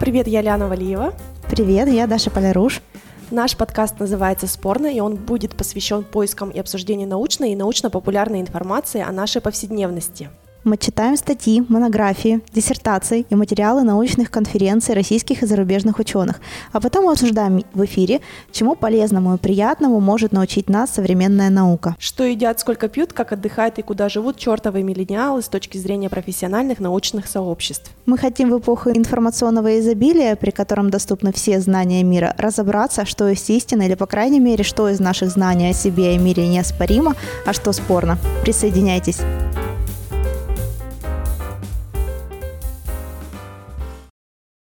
Привет, я Ляна Валиева. Привет, я Даша Поляруш. Наш подкаст называется «Спорно», и он будет посвящен поискам и обсуждению научной и научно-популярной информации о нашей повседневности – мы читаем статьи, монографии, диссертации и материалы научных конференций российских и зарубежных ученых, а потом обсуждаем в эфире, чему полезному и приятному может научить нас современная наука. Что едят, сколько пьют, как отдыхают и куда живут чертовы миллениалы с точки зрения профессиональных научных сообществ. Мы хотим в эпоху информационного изобилия, при котором доступны все знания мира, разобраться, что есть истина или, по крайней мере, что из наших знаний о себе и мире неоспоримо, а что спорно. Присоединяйтесь.